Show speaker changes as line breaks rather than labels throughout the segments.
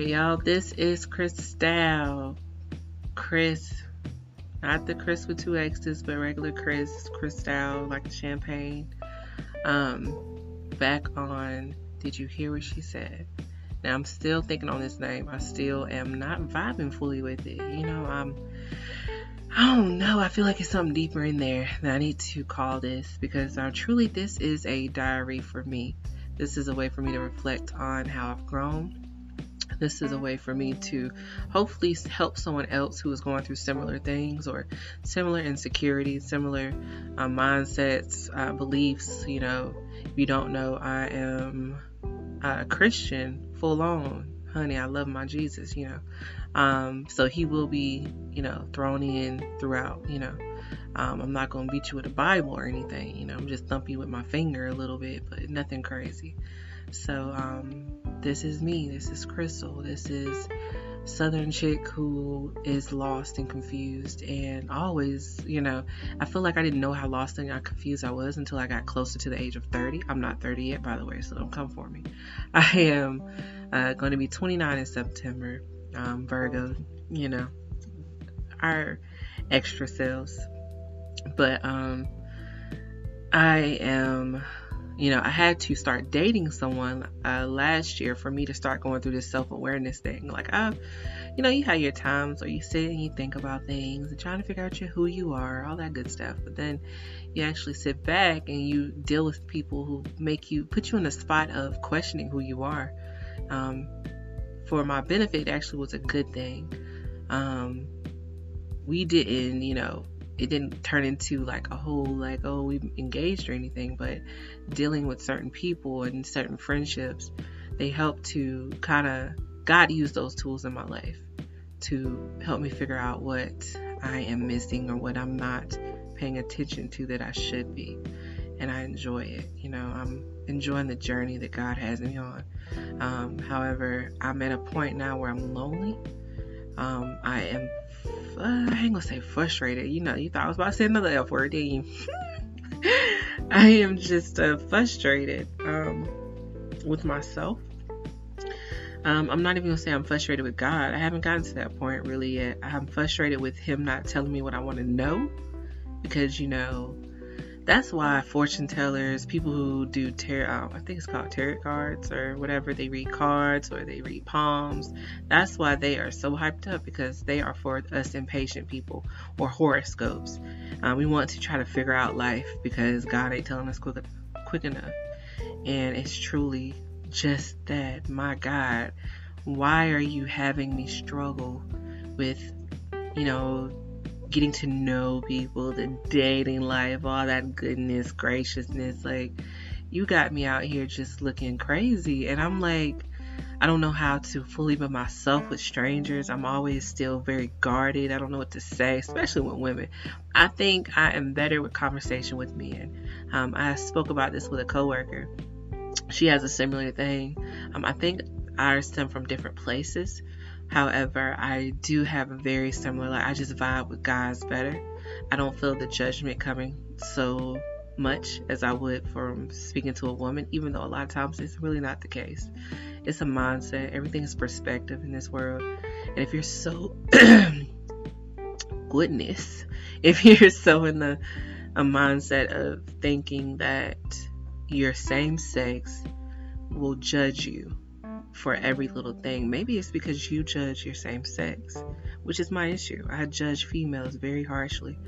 right, y'all. This is Crystal. Chris. Not the Chris with two X's, but regular Chris. Crystal, like the champagne. Um, back on Did You Hear What She Said? Now, I'm still thinking on this name. I still am not vibing fully with it. You know, I'm. I don't know. I feel like it's something deeper in there that I need to call this because uh, truly, this is a diary for me. This is a way for me to reflect on how I've grown. This is a way for me to hopefully help someone else who is going through similar things or similar insecurities, similar uh, mindsets, uh, beliefs. You know, if you don't know, I am a Christian full on. Honey, I love my Jesus, you know. Um, so he will be, you know, thrown in throughout, you know. Um, I'm not going to beat you with a Bible or anything, you know. I'm just thumping with my finger a little bit, but nothing crazy. So, um, this is me. This is Crystal. This is Southern chick who is lost and confused and always, you know, I feel like I didn't know how lost and how confused I was until I got closer to the age of 30. I'm not 30 yet, by the way, so don't come for me. I am uh, going to be 29 in September. Um, Virgo, you know, our extra selves. But um, I am you know, I had to start dating someone uh, last year for me to start going through this self awareness thing. Like, I, you know, you have your times where you sit and you think about things and trying to figure out who you are, all that good stuff. But then you actually sit back and you deal with people who make you put you in the spot of questioning who you are. Um, for my benefit, actually was a good thing. Um, we didn't, you know, it didn't turn into like a whole like oh we engaged or anything but dealing with certain people and certain friendships they help to kind of god used those tools in my life to help me figure out what i am missing or what i'm not paying attention to that i should be. And i enjoy it you know i'm enjoying the journey that god has me on. Um, however i'm at a point now where i'm lonely. Um, i am uh, I ain't gonna say frustrated. You know, you thought I was about to say another F word, didn't you? I am just uh, frustrated um, with myself. Um, I'm not even gonna say I'm frustrated with God. I haven't gotten to that point really yet. I'm frustrated with Him not telling me what I want to know because you know that's why fortune tellers, people who do tarot, um, I think it's called tarot cards or whatever, they read cards or they read palms. That's why they are so hyped up because they are for us impatient people or horoscopes. Um, we want to try to figure out life because God ain't telling us quick, quick enough. And it's truly just that. My God, why are you having me struggle with, you know, getting to know people, the dating life, all that goodness, graciousness. Like, you got me out here just looking crazy. And I'm like, I don't know how to fully be myself with strangers. I'm always still very guarded. I don't know what to say, especially with women. I think I am better with conversation with men. Um, I spoke about this with a coworker. She has a similar thing. Um, I think ours stem from different places. However, I do have a very similar, like, I just vibe with guys better. I don't feel the judgment coming so much as I would from speaking to a woman, even though a lot of times it's really not the case. It's a mindset, everything is perspective in this world. And if you're so, goodness, if you're so in the a mindset of thinking that your same sex will judge you for every little thing. Maybe it's because you judge your same sex, which is my issue. I judge females very harshly.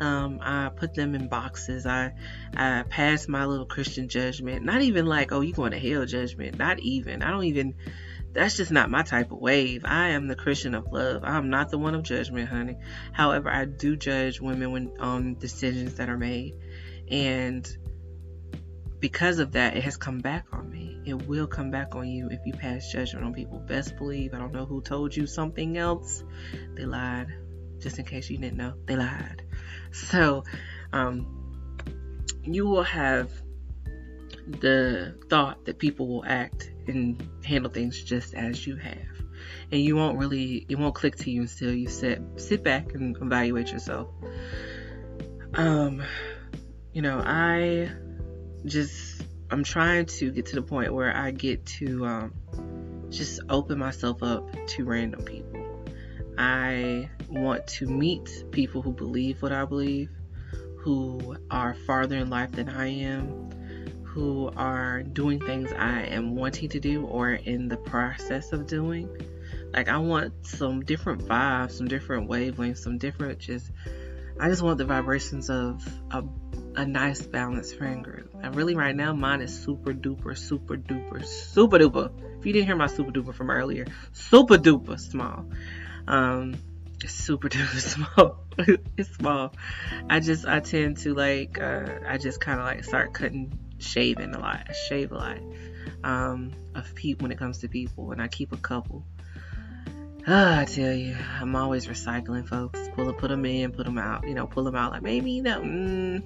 Um, I put them in boxes. I I pass my little Christian judgment. Not even like, oh, you going to hell judgment. Not even. I don't even. That's just not my type of wave. I am the Christian of love. I'm not the one of judgment, honey. However, I do judge women when on decisions that are made, and because of that, it has come back on me. It will come back on you if you pass judgment on people. Best believe, I don't know who told you something else. They lied. Just in case you didn't know, they lied. So, um, you will have the thought that people will act and handle things just as you have. And you won't really, it won't click to you until you sit, sit back and evaluate yourself. Um, you know, I just I'm trying to get to the point where I get to um, just open myself up to random people. I want to meet people who believe what I believe, who are farther in life than I am, who are doing things I am wanting to do or in the process of doing. Like, I want some different vibes, some different wavelengths, some different just. I just want the vibrations of a, a nice balanced friend group. And really, right now, mine is super duper, super duper, super duper. If you didn't hear my super duper from earlier, super duper small. Um, super duper small. it's small. I just, I tend to like, uh, I just kind of like start cutting, shaving a lot. I shave a lot um, of people when it comes to people, and I keep a couple. I tell you, I'm always recycling, folks. Pull put them in, put them out. You know, pull them out. Like maybe you know, mm,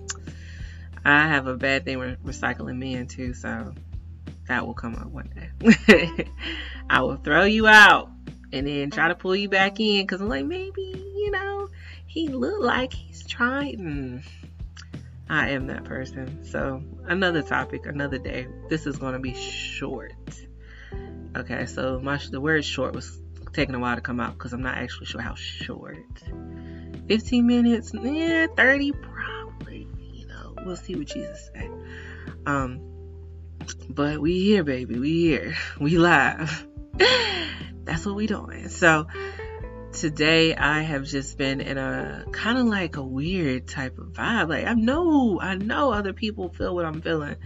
I have a bad thing with recycling men too, so that will come up one day. I will throw you out and then try to pull you back in because I'm like maybe you know he look like he's trying. Mm, I am that person. So another topic, another day. This is going to be short. Okay, so my the word short was taking a while to come out because I'm not actually sure how short. 15 minutes, yeah, 30 probably. You know, we'll see what Jesus said. Um, but we here, baby. We here. We live. That's what we doing. So today I have just been in a kind of like a weird type of vibe. Like I know, I know other people feel what I'm feeling.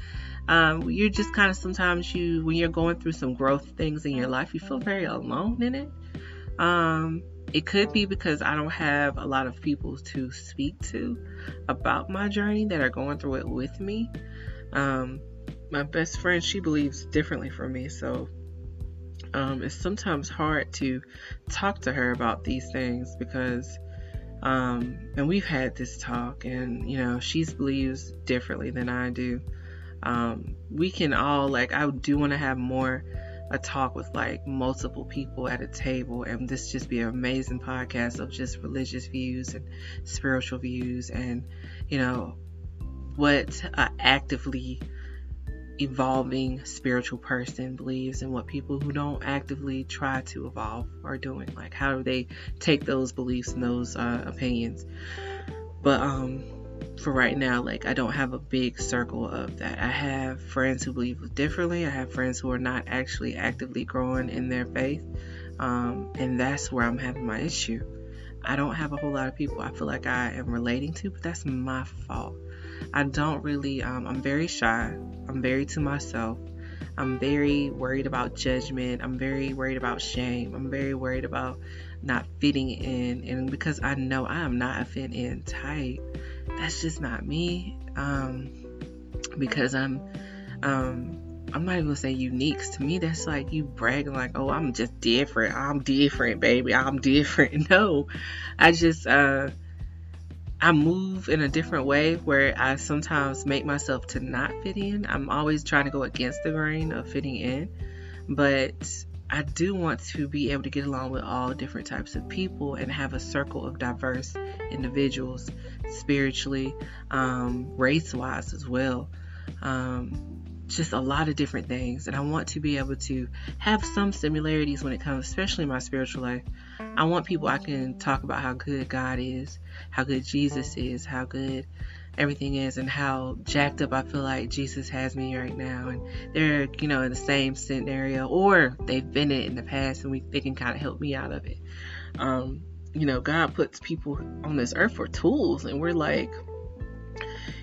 Um, you're just kind of sometimes you when you're going through some growth things in your life, you feel very alone in it. Um, it could be because I don't have a lot of people to speak to about my journey that are going through it with me. Um, my best friend, she believes differently from me, so um, it's sometimes hard to talk to her about these things because, um, and we've had this talk, and you know, she believes differently than I do um, we can all like I do want to have more a talk with like multiple people at a table and this just be an amazing podcast of just religious views and spiritual views and you know what a actively evolving spiritual person believes and what people who don't actively try to evolve are doing. Like how do they take those beliefs and those uh, opinions? But um for right now, like I don't have a big circle of that. I have friends who believe differently. I have friends who are not actually actively growing in their faith. Um, and that's where I'm having my issue. I don't have a whole lot of people I feel like I am relating to, but that's my fault. I don't really, um, I'm very shy. I'm very to myself. I'm very worried about judgment. I'm very worried about shame. I'm very worried about not fitting in. And because I know I am not a fit in type, that's just not me. Um, because I'm, um, I'm not even gonna say unique. To me, that's like you bragging like, oh, I'm just different. I'm different, baby. I'm different. No, I just, uh, I move in a different way where I sometimes make myself to not fit in. I'm always trying to go against the grain of fitting in, but I do want to be able to get along with all different types of people and have a circle of diverse individuals, spiritually, um, race wise as well. Um, just a lot of different things. And I want to be able to have some similarities when it comes, especially in my spiritual life. I want people I can talk about how good God is, how good Jesus is, how good everything is and how jacked up I feel like Jesus has me right now. And they're, you know, in the same scenario or they've been it in the past and we they can kind of help me out of it. Um, you know, God puts people on this earth for tools and we're like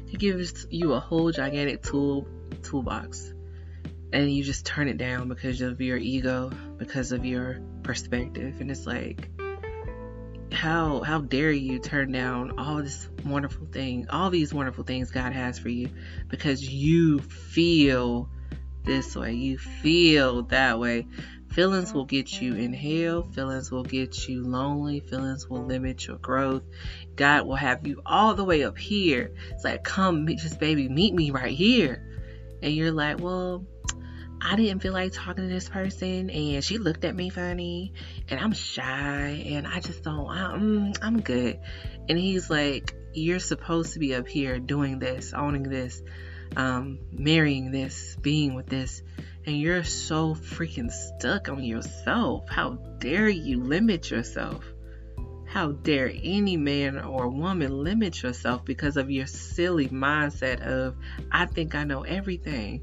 he gives you a whole gigantic tool toolbox and you just turn it down because of your ego, because of your perspective and it's like how how dare you turn down all this wonderful thing, all these wonderful things God has for you because you feel this way, you feel that way. Feelings will get you in hell. Feelings will get you lonely. Feelings will limit your growth. God will have you all the way up here. It's like, come, just baby, meet me right here. And you're like, well, I didn't feel like talking to this person and she looked at me funny and I'm shy and I just don't, I'm, I'm good. And he's like, you're supposed to be up here doing this, owning this, um, marrying this, being with this, and you're so freaking stuck on yourself. How dare you limit yourself? How dare any man or woman limit yourself because of your silly mindset of, I think I know everything.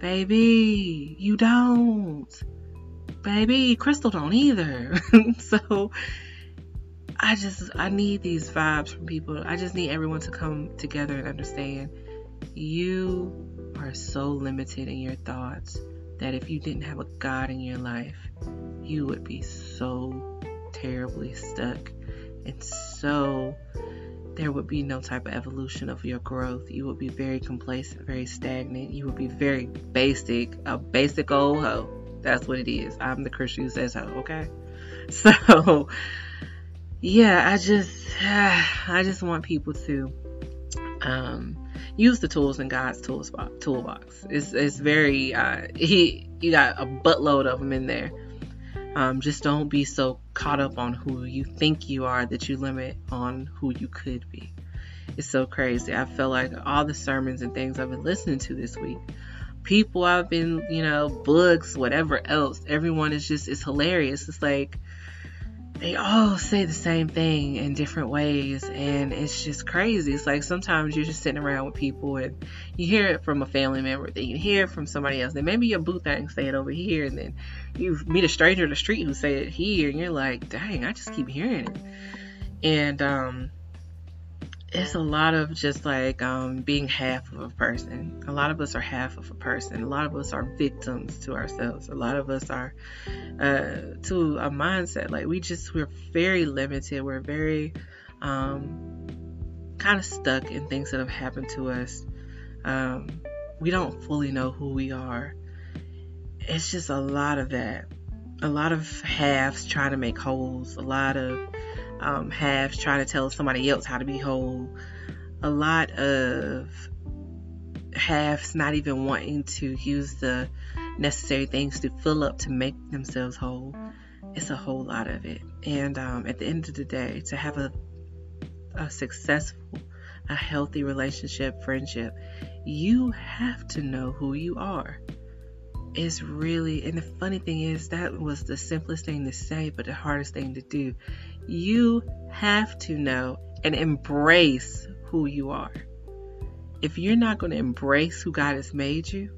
Baby, you don't. Baby, Crystal don't either. so, I just I need these vibes from people. I just need everyone to come together and understand you are so limited in your thoughts that if you didn't have a God in your life, you would be so terribly stuck and so there would be no type of evolution of your growth. You would be very complacent, very stagnant. You would be very basic, a basic old hoe. That's what it is. I'm the Christian who says hoe, okay? So yeah, I just I just want people to um, use the tools in God's toolbox. It's it's very uh, he you got a buttload of them in there. Um, just don't be so caught up on who you think you are that you limit on who you could be. It's so crazy. I feel like all the sermons and things I've been listening to this week, people I've been, you know, books, whatever else, everyone is just, it's hilarious. It's like, they all say the same thing in different ways and it's just crazy. It's like sometimes you're just sitting around with people and you hear it from a family member then you hear it from somebody else. Then maybe your boo thing say it over here and then you meet a stranger in the street who say it here and you're like dang i just keep hearing it. And um it's a lot of just like um, being half of a person. A lot of us are half of a person. A lot of us are victims to ourselves. A lot of us are uh, to a mindset. Like we just, we're very limited. We're very um, kind of stuck in things that have happened to us. Um, we don't fully know who we are. It's just a lot of that. A lot of halves trying to make holes. A lot of um, halves trying to tell somebody else how to be whole. A lot of halves not even wanting to use the necessary things to fill up to make themselves whole. It's a whole lot of it. And um, at the end of the day, to have a, a successful, a healthy relationship, friendship, you have to know who you are. It's really, and the funny thing is, that was the simplest thing to say, but the hardest thing to do you have to know and embrace who you are. If you're not going to embrace who God has made you,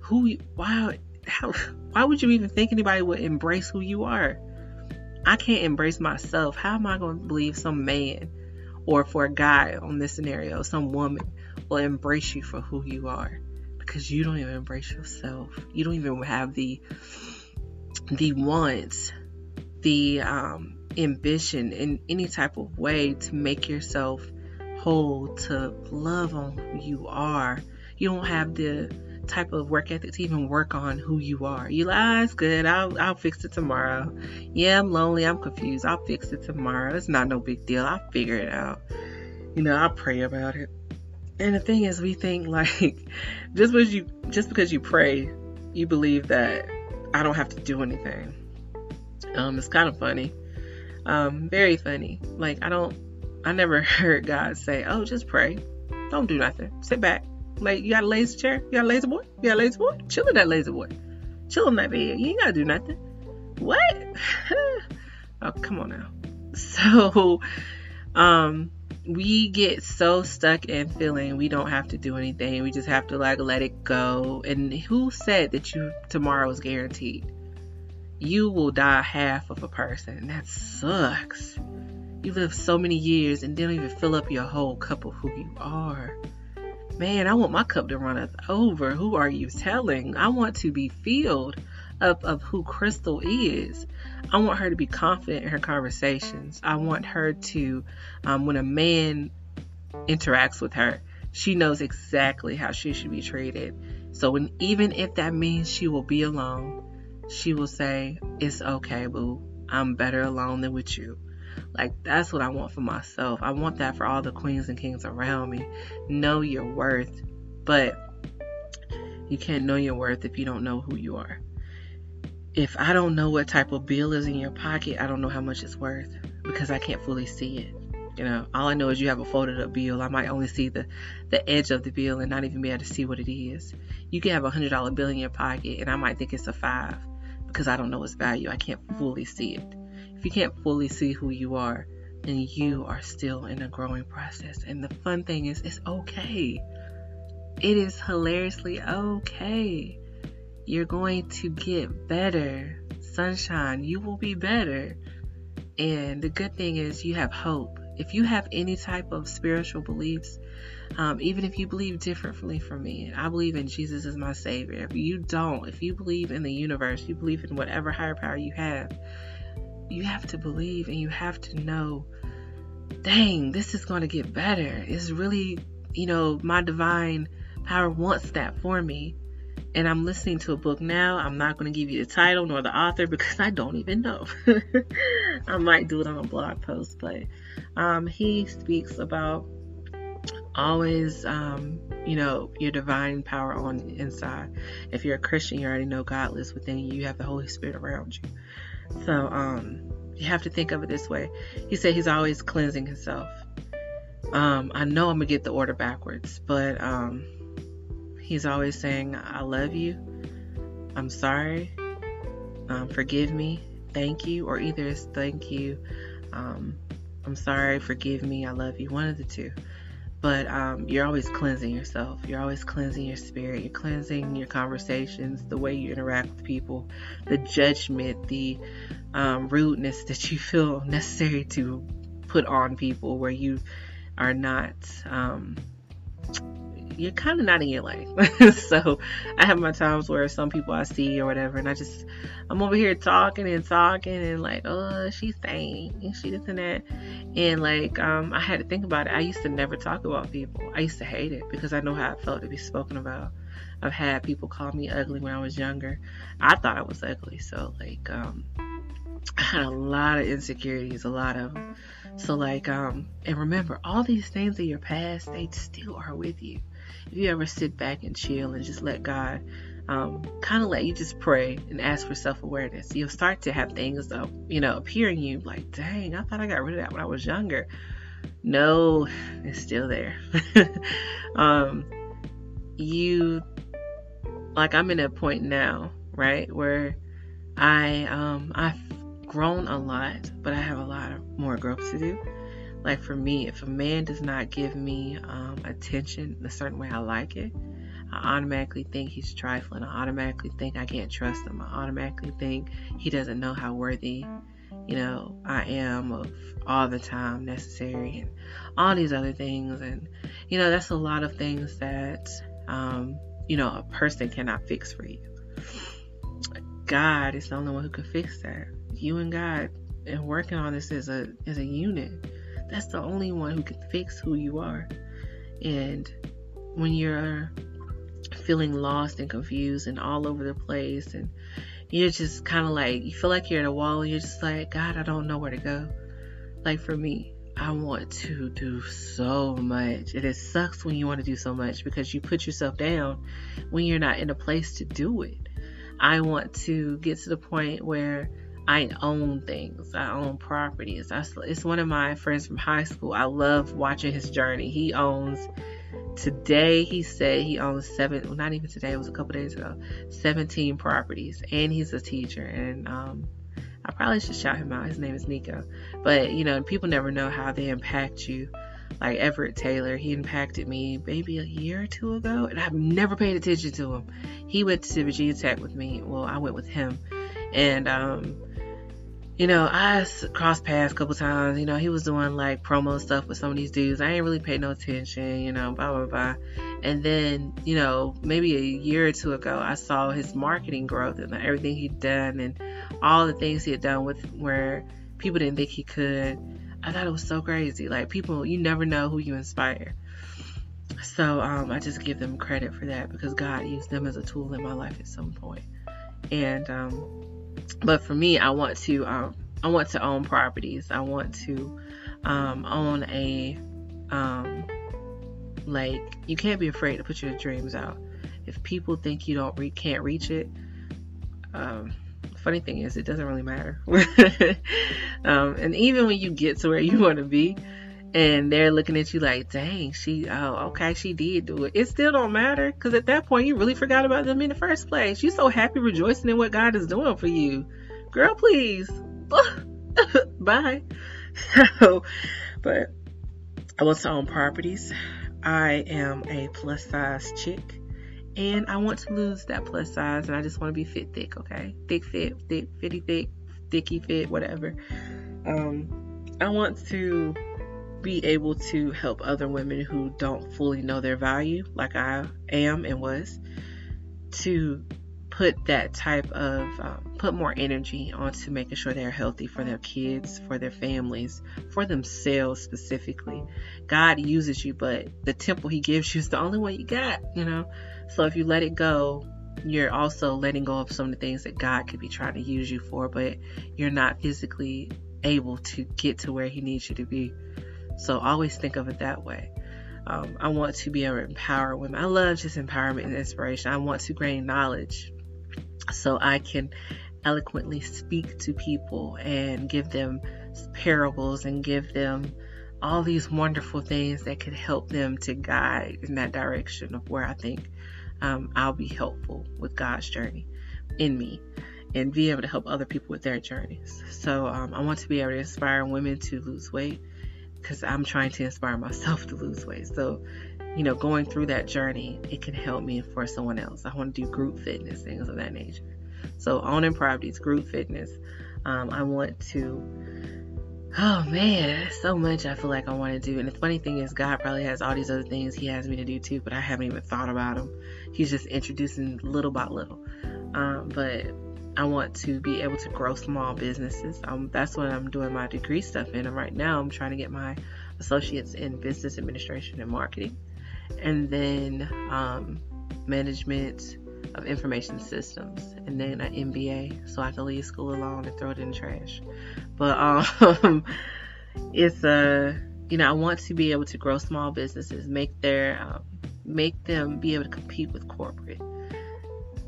who why how why would you even think anybody would embrace who you are? I can't embrace myself. How am I going to believe some man or for a guy on this scenario, some woman will embrace you for who you are? Because you don't even embrace yourself. You don't even have the the wants, the um ambition in any type of way to make yourself whole, to love on who you are. You don't have the type of work ethic to even work on who you are. You like, ah, it's good. I'll I'll fix it tomorrow. Yeah, I'm lonely. I'm confused. I'll fix it tomorrow. It's not no big deal. I'll figure it out. You know, I'll pray about it. And the thing is, we think like just because you just because you pray, you believe that I don't have to do anything. Um, it's kind of funny um, very funny. Like I don't, I never heard God say, "Oh, just pray, don't do nothing, sit back." Like you got a lazy chair, you got a lazy boy, you got a lazy boy, chill in that lazy boy, chill in that bed. You ain't gotta do nothing. What? oh, come on now. So, um, we get so stuck in feeling we don't have to do anything. We just have to like let it go. And who said that you tomorrow is guaranteed? You will die half of a person. That sucks. You live so many years and don't even fill up your whole cup of who you are. Man, I want my cup to run over. Who are you telling? I want to be filled up of who Crystal is. I want her to be confident in her conversations. I want her to, um, when a man interacts with her, she knows exactly how she should be treated. So when, even if that means she will be alone, she will say, It's okay, boo. I'm better alone than with you. Like, that's what I want for myself. I want that for all the queens and kings around me. Know your worth, but you can't know your worth if you don't know who you are. If I don't know what type of bill is in your pocket, I don't know how much it's worth because I can't fully see it. You know, all I know is you have a folded up bill. I might only see the, the edge of the bill and not even be able to see what it is. You can have a hundred dollar bill in your pocket and I might think it's a five because I don't know its value. I can't fully see it. If you can't fully see who you are, then you are still in a growing process. And the fun thing is, it's okay. It is hilariously okay. You're going to get better. Sunshine, you will be better. And the good thing is, you have hope. If you have any type of spiritual beliefs, um, even if you believe differently from me, I believe in Jesus as my Savior. If you don't, if you believe in the universe, you believe in whatever higher power you have, you have to believe and you have to know, dang, this is going to get better. It's really, you know, my divine power wants that for me. And I'm listening to a book now. I'm not going to give you the title nor the author because I don't even know. I might do it on a blog post, but um, he speaks about always um, you know your divine power on the inside. If you're a christian you already know god lives within you. You have the holy spirit around you. So um, you have to think of it this way. He said he's always cleansing himself. Um, i know i'm gonna get the order backwards but um, he's always saying i love you. I'm sorry. Um, forgive me. Thank you. Or either it's thank you. Um, i'm sorry. Forgive me. I love you. One of the two. But um, you're always cleansing yourself. You're always cleansing your spirit. You're cleansing your conversations, the way you interact with people, the judgment, the um, rudeness that you feel necessary to put on people where you are not um, you're kind of not in your life. so I have my times where some people I see or whatever, and I just I'm over here talking and talking and like, oh, she's saying and she this and that, and like um, I had to think about it. I used to never talk about people. I used to hate it because I know how it felt to be spoken about. I've had people call me ugly when I was younger. I thought I was ugly, so like um, I had a lot of insecurities, a lot of. So like um, and remember all these things in your past, they still are with you if you ever sit back and chill and just let God um, kind of let you just pray and ask for self awareness, you'll start to have things, uh, you know, appearing you like, dang, I thought I got rid of that when I was younger. No, it's still there. um, you, like, I'm in a point now, right, where I, um, I've grown a lot, but I have a lot more growth to do. Like for me, if a man does not give me um, attention in a certain way I like it, I automatically think he's trifling. I automatically think I can't trust him. I automatically think he doesn't know how worthy, you know, I am of all the time necessary and all these other things. And, you know, that's a lot of things that, um, you know, a person cannot fix for you. God is the only one who can fix that. You and God and working on this as a as a unit that's the only one who can fix who you are. And when you're feeling lost and confused and all over the place and you're just kind of like you feel like you're at a wall and you're just like god i don't know where to go. Like for me i want to do so much. And it sucks when you want to do so much because you put yourself down when you're not in a place to do it. I want to get to the point where I own things. I own properties. I, it's one of my friends from high school. I love watching his journey. He owns today. He said he owns seven. Well, not even today. It was a couple days ago. Seventeen properties, and he's a teacher. And um, I probably should shout him out. His name is Nico. But you know, people never know how they impact you. Like Everett Taylor, he impacted me maybe a year or two ago, and I've never paid attention to him. He went to Virginia Tech with me. Well, I went with him, and um, you know, I crossed paths a couple times. You know, he was doing like promo stuff with some of these dudes. I ain't really paid no attention, you know, blah, blah, blah. And then, you know, maybe a year or two ago, I saw his marketing growth and everything he'd done and all the things he had done with where people didn't think he could. I thought it was so crazy. Like, people, you never know who you inspire. So um, I just give them credit for that because God used them as a tool in my life at some point. And, um, but for me, I want to um, I want to own properties. I want to um, own a um, like you can't be afraid to put your dreams out. If people think you don't re- can't reach it, um, funny thing is it doesn't really matter. um, and even when you get to where you want to be, and they're looking at you like, dang, she, oh, okay, she did do it. It still don't matter because at that point you really forgot about them in the first place. You're so happy rejoicing in what God is doing for you. Girl, please. Bye. So, but I want to own properties. I am a plus size chick and I want to lose that plus size and I just want to be fit thick, okay? Thick fit, thick, fitty thick, thicky fit, whatever. Um, I want to be able to help other women who don't fully know their value, like I am and was, to put that type of um, put more energy onto making sure they're healthy for their kids, for their families, for themselves specifically. God uses you, but the temple He gives you is the only one you got, you know. So if you let it go, you're also letting go of some of the things that God could be trying to use you for, but you're not physically able to get to where He needs you to be. So always think of it that way. Um, I want to be able to empower women. I love just empowerment and inspiration. I want to gain knowledge so I can eloquently speak to people and give them parables and give them all these wonderful things that could help them to guide in that direction of where I think um, I'll be helpful with God's journey in me and be able to help other people with their journeys. So um, I want to be able to inspire women to lose weight because I'm trying to inspire myself to lose weight. So, you know, going through that journey, it can help me for someone else. I want to do group fitness, things of that nature. So, owning properties, group fitness. Um, I want to, oh man, so much I feel like I want to do. And the funny thing is, God probably has all these other things He has me to do too, but I haven't even thought about them. He's just introducing little by little. Um, but I want to be able to grow small businesses. Um, that's what I'm doing my degree stuff in. And right now, I'm trying to get my associates in business administration and marketing, and then um, management of information systems, and then an MBA, so I can leave school alone and throw it in the trash. But um, it's a uh, you know I want to be able to grow small businesses, make their um, make them be able to compete with corporate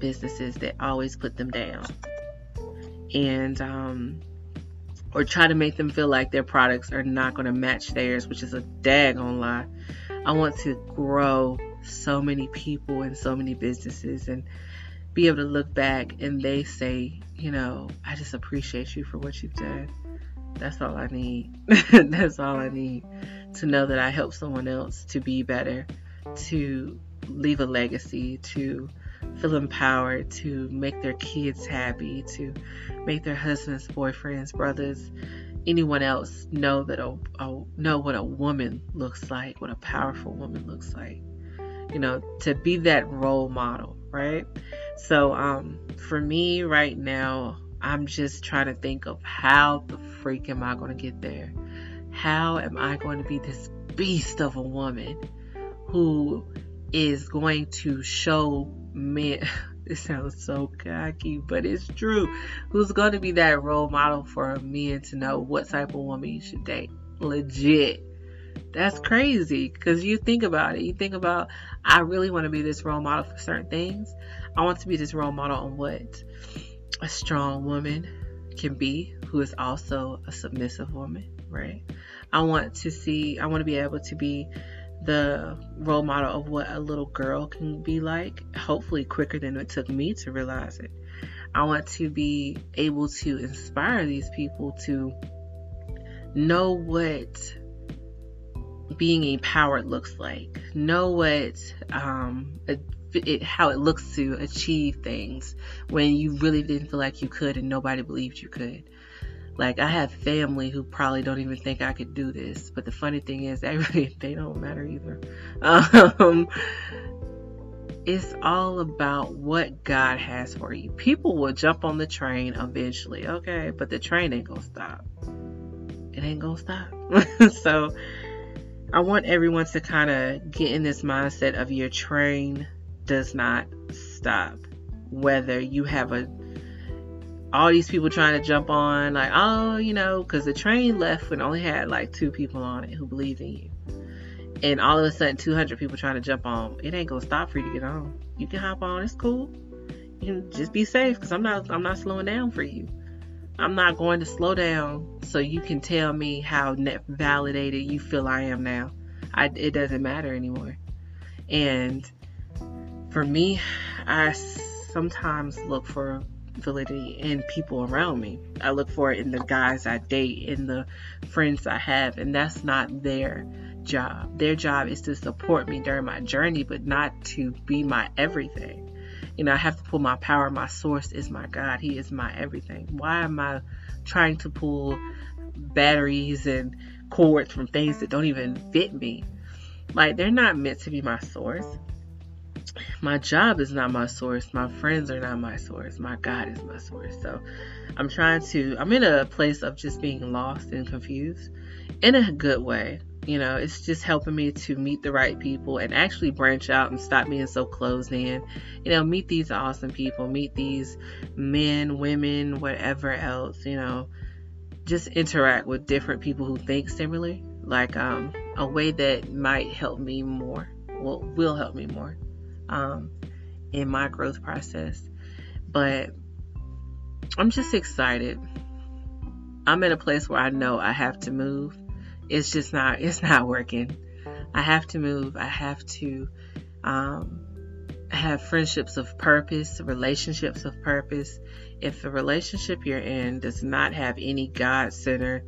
businesses that always put them down and um, or try to make them feel like their products are not going to match theirs, which is a daggone lie. I want to grow so many people and so many businesses and be able to look back and they say, you know, I just appreciate you for what you've done. That's all I need. That's all I need to know that I helped someone else to be better, to leave a legacy, to feel empowered to make their kids happy, to make their husbands, boyfriends, brothers, anyone else know that a, a, know what a woman looks like, what a powerful woman looks like. You know, to be that role model, right? So, um, for me right now, I'm just trying to think of how the freak am I going to get there? How am I going to be this beast of a woman who is going to show men it sounds so cocky, but it's true. Who's going to be that role model for men to know what type of woman you should date? Legit. That's crazy because you think about it. You think about, I really want to be this role model for certain things. I want to be this role model on what a strong woman can be, who is also a submissive woman, right? I want to see, I want to be able to be the role model of what a little girl can be like, hopefully quicker than it took me to realize it. I want to be able to inspire these people to know what being empowered looks like, know what um, it, how it looks to achieve things when you really didn't feel like you could and nobody believed you could. Like I have family who probably don't even think I could do this, but the funny thing is, they they don't matter either. Um, it's all about what God has for you. People will jump on the train eventually, okay, but the train ain't gonna stop. It ain't gonna stop. so I want everyone to kind of get in this mindset of your train does not stop. Whether you have a all these people trying to jump on, like, oh, you know, because the train left and only had like two people on it who believed in you. And all of a sudden, 200 people trying to jump on. It ain't gonna stop for you to get on. You can hop on. It's cool. You can just be safe because I'm not. I'm not slowing down for you. I'm not going to slow down so you can tell me how validated you feel I am now. I, it doesn't matter anymore. And for me, I sometimes look for validity in people around me. I look for it in the guys I date, in the friends I have, and that's not their job. Their job is to support me during my journey, but not to be my everything. You know, I have to pull my power. My source is my God. He is my everything. Why am I trying to pull batteries and cords from things that don't even fit me? Like, they're not meant to be my source. My job is not my source. My friends are not my source. My God is my source. So I'm trying to, I'm in a place of just being lost and confused in a good way. You know, it's just helping me to meet the right people and actually branch out and stop being so closed in. You know, meet these awesome people, meet these men, women, whatever else, you know, just interact with different people who think similarly, like um, a way that might help me more, well, will help me more um, in my growth process. But I'm just excited. I'm in a place where I know I have to move it's just not it's not working. I have to move. I have to um, have friendships of purpose, relationships of purpose. If the relationship you're in does not have any God center,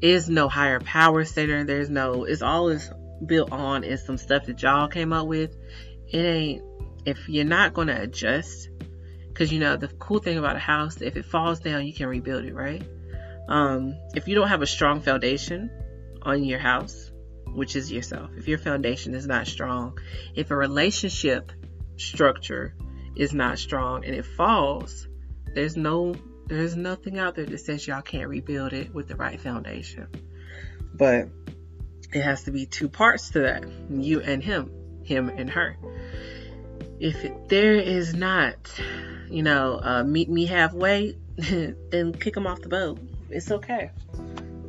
is no higher power center, there's no it's all is built on is some stuff that y'all came up with. It ain't if you're not gonna adjust, because you know the cool thing about a house, if it falls down, you can rebuild it, right? Um, if you don't have a strong foundation on your house, which is yourself, if your foundation is not strong, if a relationship structure is not strong and it falls, there's no there's nothing out there that says y'all can't rebuild it with the right foundation. But it has to be two parts to that you and him, him and her. If there is not, you know, uh, meet me halfway, then kick them off the boat it's okay.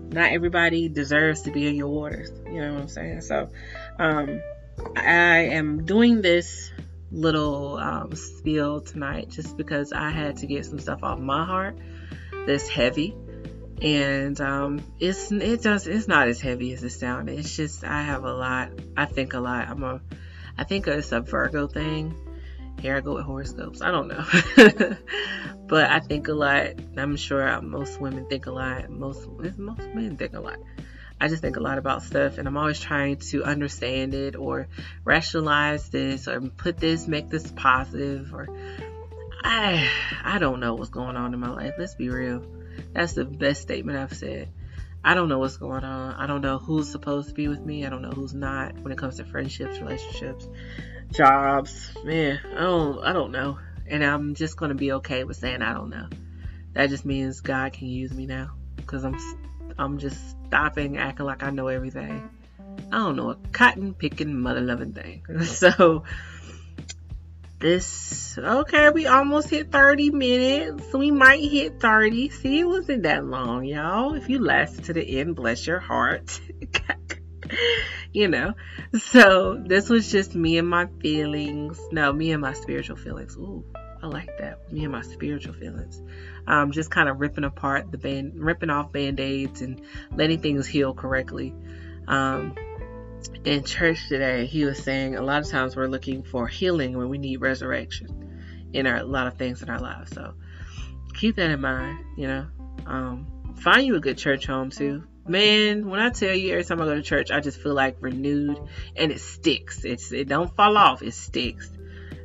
Not everybody deserves to be in your waters. You know what I'm saying? So, um, I am doing this little um, spiel tonight just because I had to get some stuff off my heart that's heavy. And um, it's it does it's not as heavy as it sounds. It's just I have a lot. I think a lot. I'm a I think it's a Virgo thing here I go with horoscopes. I don't know. but I think a lot. I'm sure most women think a lot. Most most men think a lot. I just think a lot about stuff and I'm always trying to understand it or rationalize this or put this, make this positive or I I don't know what's going on in my life. Let's be real. That's the best statement I've said. I don't know what's going on. I don't know who's supposed to be with me. I don't know who's not when it comes to friendships, relationships jobs, man, I don't, I don't know. And I'm just going to be okay with saying I don't know. That just means God can use me now because I'm, I'm just stopping acting like I know everything. I don't know a cotton picking, mother loving thing. so, this, okay, we almost hit 30 minutes. We might hit 30. See, it wasn't that long, y'all. If you lasted to the end, bless your heart. you know. So this was just me and my feelings. No, me and my spiritual feelings. Ooh, I like that. Me and my spiritual feelings. Um, just kind of ripping apart the band, ripping off band-aids and letting things heal correctly. Um, in church today, he was saying a lot of times we're looking for healing when we need resurrection in our, a lot of things in our lives. So keep that in mind, you know. Um, find you a good church home too man, when I tell you every time I go to church, I just feel like renewed and it sticks. It's it don't fall off, it sticks.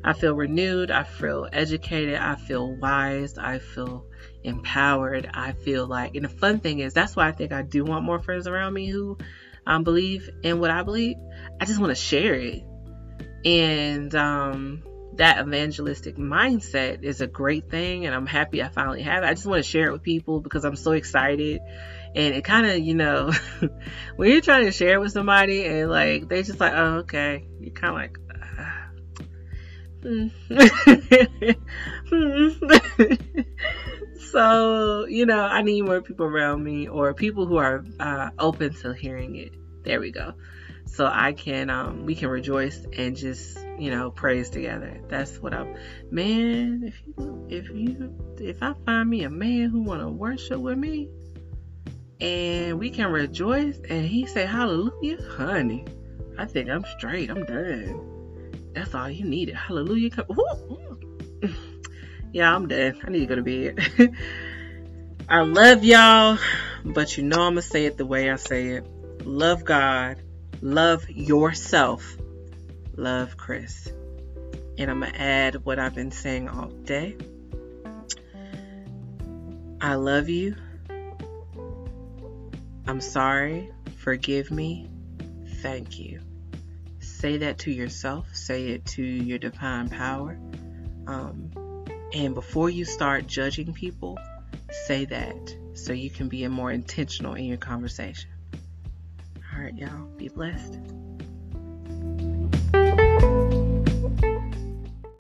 I feel renewed, I feel educated, I feel wise, I feel empowered. I feel like and the fun thing is that's why I think I do want more friends around me who um, believe in what I believe. I just want to share it. And um that evangelistic mindset is a great thing and I'm happy I finally have it. I just want to share it with people because I'm so excited and it kind of you know when you're trying to share it with somebody and like they just like oh okay you're kind of like so you know i need more people around me or people who are uh, open to hearing it there we go so I can um we can rejoice and just you know praise together. That's what I'm man, if you if you if I find me a man who wanna worship with me and we can rejoice and he say hallelujah, honey. I think I'm straight. I'm done. That's all you needed. Hallelujah. Yeah, I'm done. I need to go to bed. I love y'all, but you know I'm going to say it the way I say it. Love God. Love yourself. Love Chris. And I'm going to add what I've been saying all day. I love you. I'm sorry. Forgive me. Thank you. Say that to yourself. Say it to your divine power. Um, and before you start judging people, say that so you can be more intentional in your conversation. All right, y'all. Be blessed.